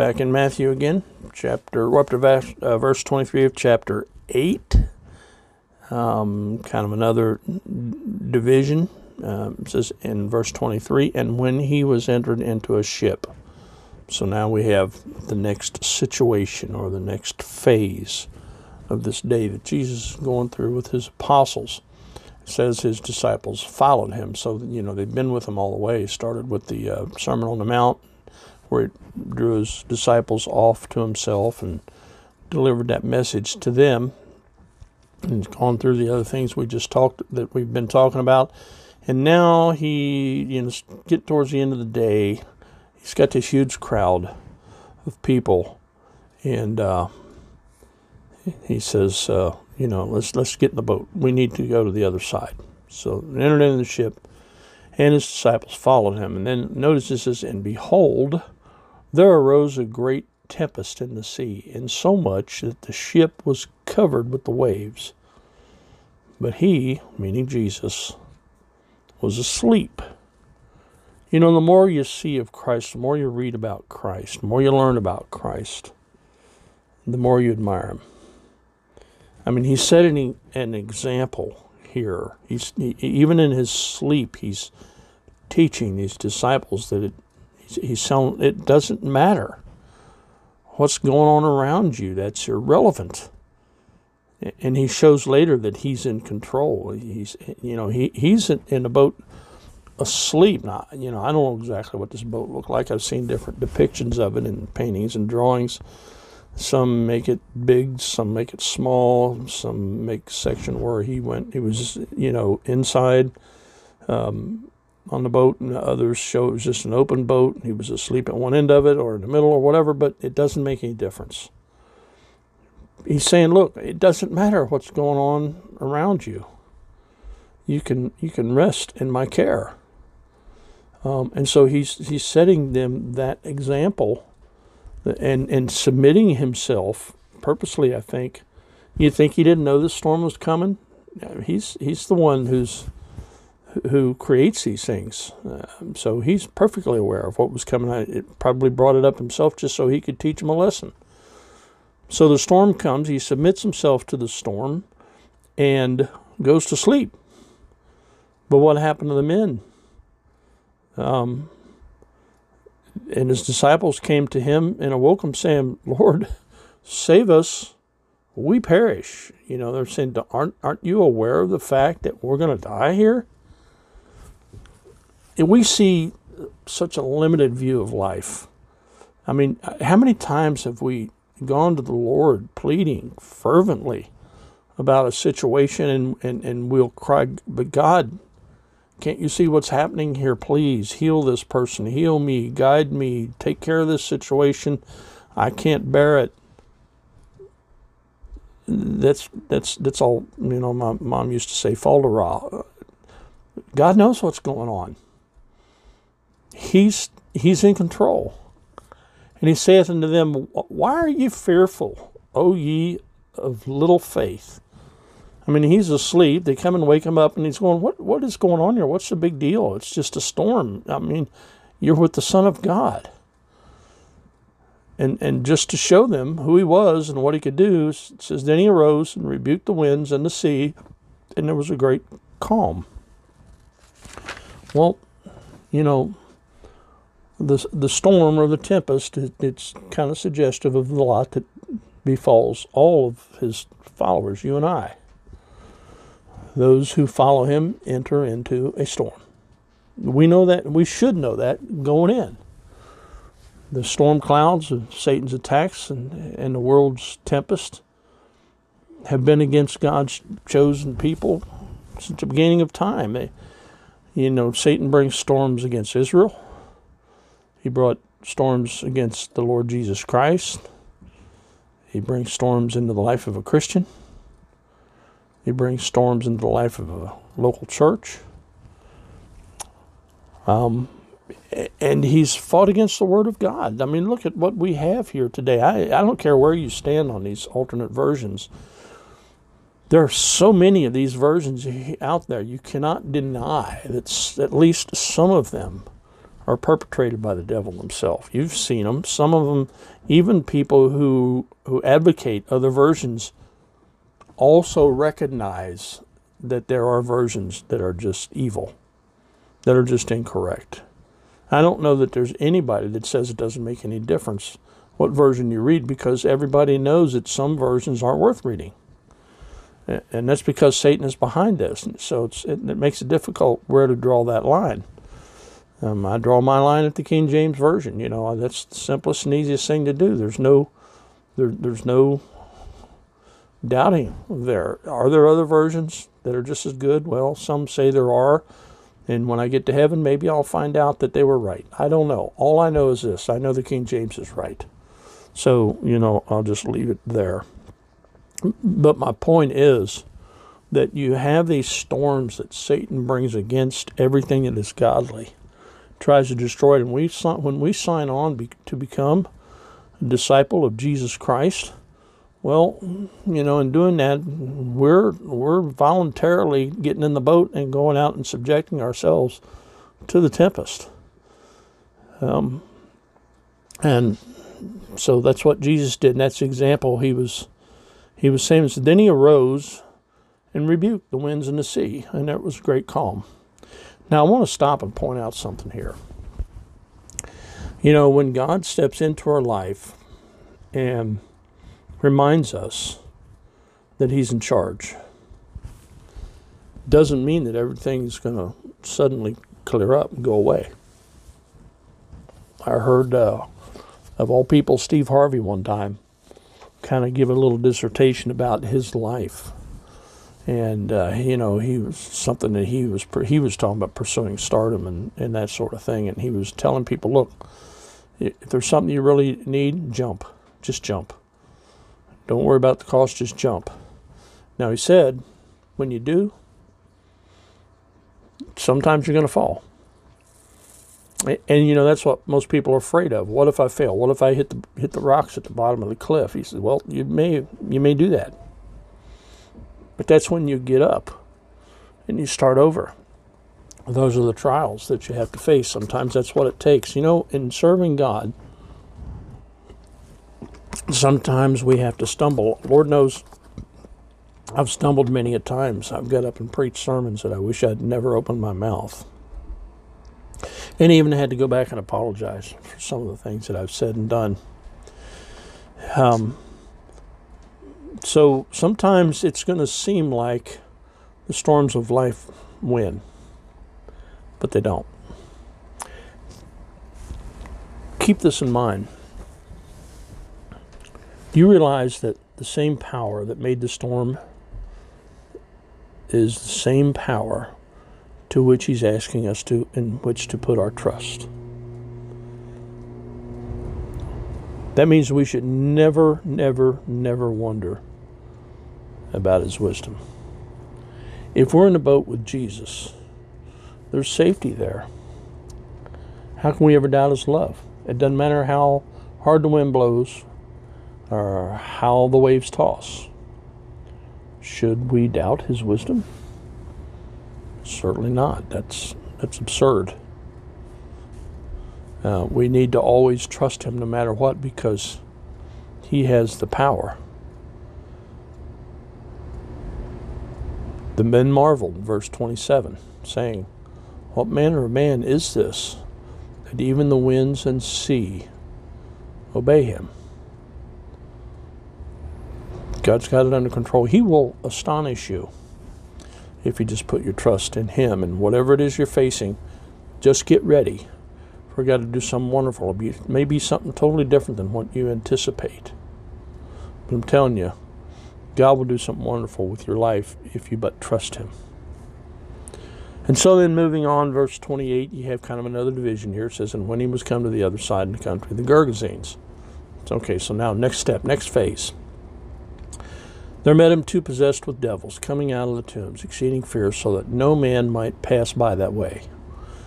back in Matthew again, chapter, up to verse, uh, verse 23 of chapter 8. Um, kind of another division. Um, says in verse 23, and when he was entered into a ship. So now we have the next situation or the next phase of this day that Jesus is going through with his apostles. It says his disciples followed him. So, you know, they've been with him all the way. He started with the uh, Sermon on the Mount, where he drew his disciples off to himself and delivered that message to them. And gone through the other things we just talked that we've been talking about. And now he, you know, get towards the end of the day, he's got this huge crowd of people, and uh, he says, uh, you know, let's let's get in the boat. We need to go to the other side. So they entered into the ship, and his disciples followed him. And then notice this says, and behold, there arose a great tempest in the sea, in so much that the ship was covered with the waves. But he, meaning Jesus, was asleep. You know, the more you see of Christ, the more you read about Christ, the more you learn about Christ, the more you admire him. I mean, he's setting an example here. He's he, even in his sleep, he's teaching these disciples that it he's, he's it doesn't matter what's going on around you. That's irrelevant. And he shows later that he's in control. He's you know he he's in, in a boat asleep. Now you know I don't know exactly what this boat looked like. I've seen different depictions of it in paintings and drawings. Some make it big, some make it small, some make section where he went. He was, you know, inside um, on the boat, and others show it was just an open boat. He was asleep at one end of it or in the middle or whatever, but it doesn't make any difference. He's saying, look, it doesn't matter what's going on around you. You can you can rest in my care. Um, and so he's he's setting them that example and and submitting himself purposely. I think you think he didn't know the storm was coming. He's he's the one who's who creates these things, um, so he's perfectly aware of what was coming. It probably brought it up himself just so he could teach him a lesson. So the storm comes. He submits himself to the storm, and goes to sleep. But what happened to the men? Um, and his disciples came to him and awoke him, saying, Lord, save us, we perish. You know, they're saying, aren't, aren't you aware of the fact that we're going to die here? And we see such a limited view of life. I mean, how many times have we gone to the Lord pleading fervently about a situation and, and, and we'll cry, but God, can't you see what's happening here? Please heal this person, heal me, guide me, take care of this situation. I can't bear it. That's that's that's all you know. My mom used to say, "Fall to raw." God knows what's going on. He's He's in control, and He saith unto them, "Why are ye fearful, O ye of little faith?" I mean, he's asleep. They come and wake him up, and he's going, "What? What is going on here? What's the big deal? It's just a storm. I mean, you're with the Son of God." And and just to show them who he was and what he could do, says, "Then he arose and rebuked the winds and the sea, and there was a great calm." Well, you know, the the storm or the tempest, it, it's kind of suggestive of the lot that befalls all of his followers, you and I. Those who follow him enter into a storm. We know that, we should know that going in. The storm clouds of Satan's attacks and, and the world's tempest have been against God's chosen people since the beginning of time. They, you know, Satan brings storms against Israel. He brought storms against the Lord Jesus Christ. He brings storms into the life of a Christian. He brings storms into the life of a local church. Um, and he's fought against the Word of God. I mean, look at what we have here today. I, I don't care where you stand on these alternate versions. There are so many of these versions out there. You cannot deny that at least some of them are perpetrated by the devil himself. You've seen them. Some of them, even people who who advocate other versions, also recognize that there are versions that are just evil, that are just incorrect. I don't know that there's anybody that says it doesn't make any difference what version you read because everybody knows that some versions aren't worth reading. And that's because Satan is behind this. So it, it makes it difficult where to draw that line. Um, I draw my line at the King James version. You know, that's the simplest and easiest thing to do. There's no, there, there's no doubting there. Are there other versions that are just as good? Well, some say there are. And when I get to heaven, maybe I'll find out that they were right. I don't know. All I know is this I know the King James is right. So, you know, I'll just leave it there. But my point is that you have these storms that Satan brings against everything that is godly tries to destroy it. And we when we sign on be, to become a disciple of Jesus Christ, well, you know, in doing that, we're we're voluntarily getting in the boat and going out and subjecting ourselves to the tempest. Um, and so that's what Jesus did, and that's the example he was he was saying. So then he arose and rebuked the winds and the sea, and there was great calm. Now, I want to stop and point out something here. You know, when God steps into our life and reminds us that He's in charge, doesn't mean that everything's going to suddenly clear up and go away. I heard, uh, of all people, Steve Harvey one time kind of give a little dissertation about his life and uh, you know he was something that he was he was talking about pursuing stardom and, and that sort of thing. And he was telling people look if there's something you really need jump. Just jump. Don't worry about the cost. Just jump. Now he said when you do sometimes you're going to fall and, you know that's what most people are afraid of. What if i fail? What if i hit the hit the rocks at the bottom of the cliff? He said well you may you may do that but that's when you get up and you start over. Those are the trials that you have to face. Sometimes that's what it takes. You know, in serving God, sometimes we have to stumble. Lord knows I've stumbled many a times. I've got up and preached sermons that I wish I'd never opened my mouth. And even had to go back and apologize for some of the things that I've said and done. Um, so sometimes it's going to seem like the storms of life win, but they don't. Keep this in mind. Do you realize that the same power that made the storm is the same power to which he's asking us to in which to put our trust? That means we should never, never, never wonder about his wisdom. If we're in a boat with Jesus, there's safety there. How can we ever doubt his love? It doesn't matter how hard the wind blows or how the waves toss. Should we doubt his wisdom? Certainly not. That's that's absurd. Uh, we need to always trust him no matter what because he has the power. The men marveled, verse 27, saying, What manner of man is this, that even the winds and sea obey him? God's got it under control. He will astonish you if you just put your trust in Him. And whatever it is you're facing, just get ready for God to do something wonderful. It may be something totally different than what you anticipate. But I'm telling you, God will do something wonderful with your life if you but trust Him. And so then moving on, verse 28, you have kind of another division here. It says, And when he was come to the other side of the country, the Gergesenes. Okay, so now next step, next phase. There met him two possessed with devils, coming out of the tombs, exceeding fierce, so that no man might pass by that way.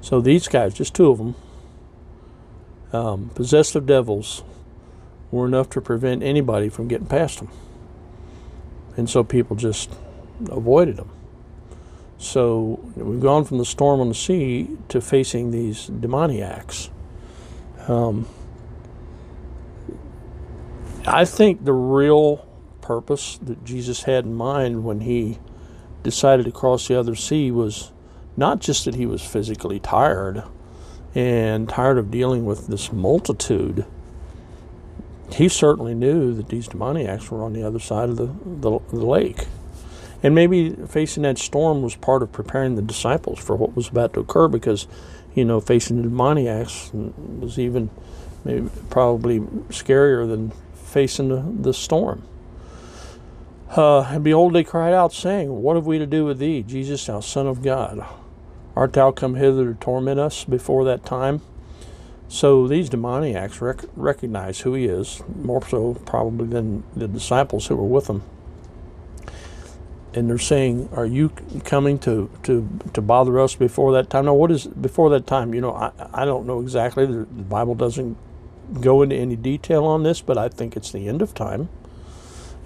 So these guys, just two of them, um, possessed of devils, were enough to prevent anybody from getting past them. And so people just avoided them. So we've gone from the storm on the sea to facing these demoniacs. Um, I think the real purpose that Jesus had in mind when he decided to cross the other sea was not just that he was physically tired and tired of dealing with this multitude. He certainly knew that these demoniacs were on the other side of the, the, the lake. And maybe facing that storm was part of preparing the disciples for what was about to occur because, you know, facing the demoniacs was even maybe probably scarier than facing the, the storm. Uh, and behold, they cried out, saying, What have we to do with thee, Jesus, thou Son of God? Art thou come hither to torment us before that time? So these demoniacs rec- recognize who he is, more so probably than the disciples who were with him. And they're saying, Are you coming to, to, to bother us before that time? Now, what is before that time? You know, I, I don't know exactly. The, Bible doesn't go into any detail on this, but I think it's the end of time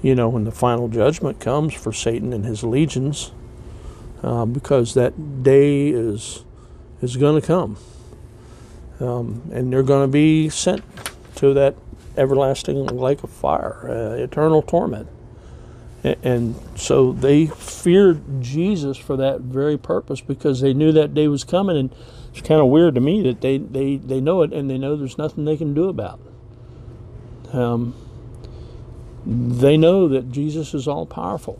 you know, when the final judgment comes for Satan and his legions, uh, because that day is is going to come, um, and they're going to be sent to that everlasting lake of fire, uh, eternal torment. And, so they feared Jesus for that very purpose because they knew that day was coming. And it's kind of weird to me that they, they, they know it and they know there's nothing they can do about it. Um, they know that Jesus is all powerful.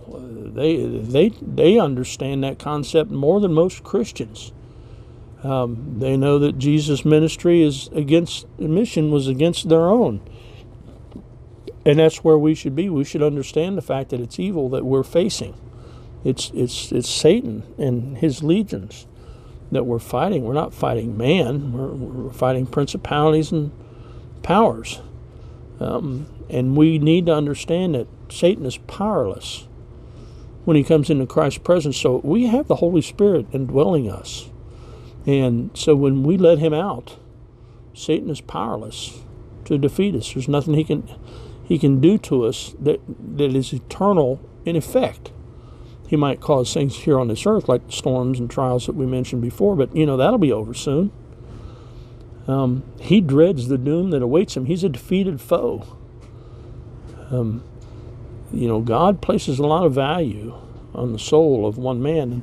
They they they understand that concept more than most Christians. Um, they know that Jesus' ministry is against mission was against their own, and that's where we should be. We should understand the fact that it's evil that we're facing. It's it's it's Satan and his legions that we're fighting. We're not fighting man. We're, we're fighting principalities and powers. Um, and we need to understand that Satan is powerless when he comes into Christ's presence. So we have the Holy Spirit indwelling us. And so when we let him out, Satan is powerless to defeat us. There's nothing he can he can do to us that, that is eternal in effect. He might cause things here on this earth like storms and trials that we mentioned before, but you know that'll be over soon. Um, he dreads the doom that awaits him. He's a defeated foe. Um, you know, God places a lot of value on the soul of one man,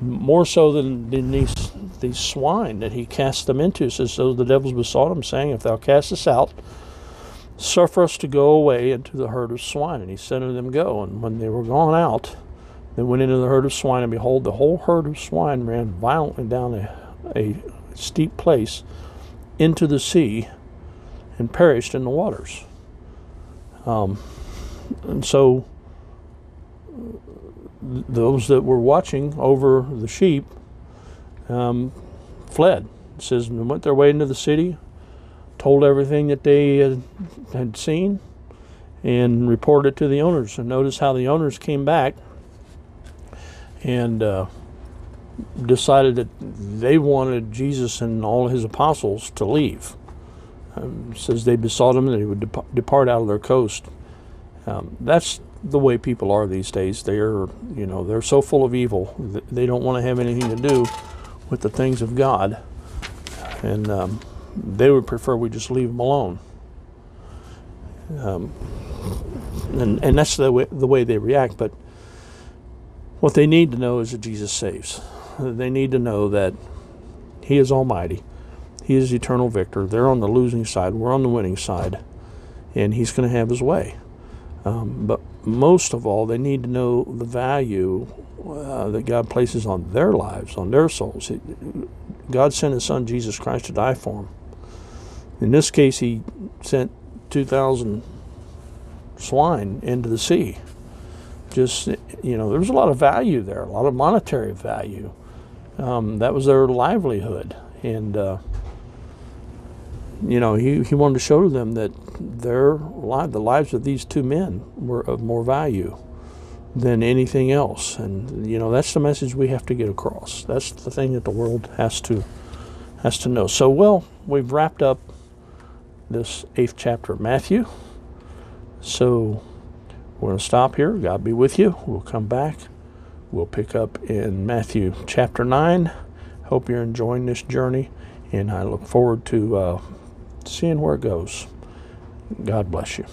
more so than, than these these swine that he cast them into. Says, So the devils besought him, saying, If thou cast us out, suffer us to go away into the herd of swine. And he said sent them go. And when they were gone out, they went into the herd of swine, and behold, the whole herd of swine ran violently down a, a steep place into the sea and perished in the waters. Um, and so those that were watching over the sheep um, fled. It says they went their way into the city, told everything that they had, had seen, and reported it to the owners. And notice how the owners came back and uh, decided that they wanted Jesus and all his apostles to leave. Um, says they besought him that he would dep- depart out of their coast. Um, that's the way people are these days. They're, you know, they're so full of evil. They don't want to have anything to do with the things of God, and um, they would prefer we just leave them alone. Um, and and that's the way the way they react. But what they need to know is that Jesus saves. They need to know that He is Almighty he is eternal victor. They're on the losing side. We're on the winning side. And he's going to have his way. Um, but most of all, they need to know the value uh, that God places on their lives, on their souls. It, God sent His Son Jesus Christ to die for them. In this case, He sent 2,000 swine into the sea. Just, you know, there was a lot of value there, a lot of monetary value. Um, that was their livelihood. And, uh, you know, he, he wanted to show them that their life, the lives of these two men were of more value than anything else. And, you know, that's the message we have to get across. That's the thing that the world has to has to know. So, well, we've wrapped up this eighth chapter of Matthew. So we're going to stop here. God be with you. We'll come back. We'll pick up in Matthew chapter 9. Hope you're enjoying this journey, and I look forward to uh, seeing where it goes. God bless you.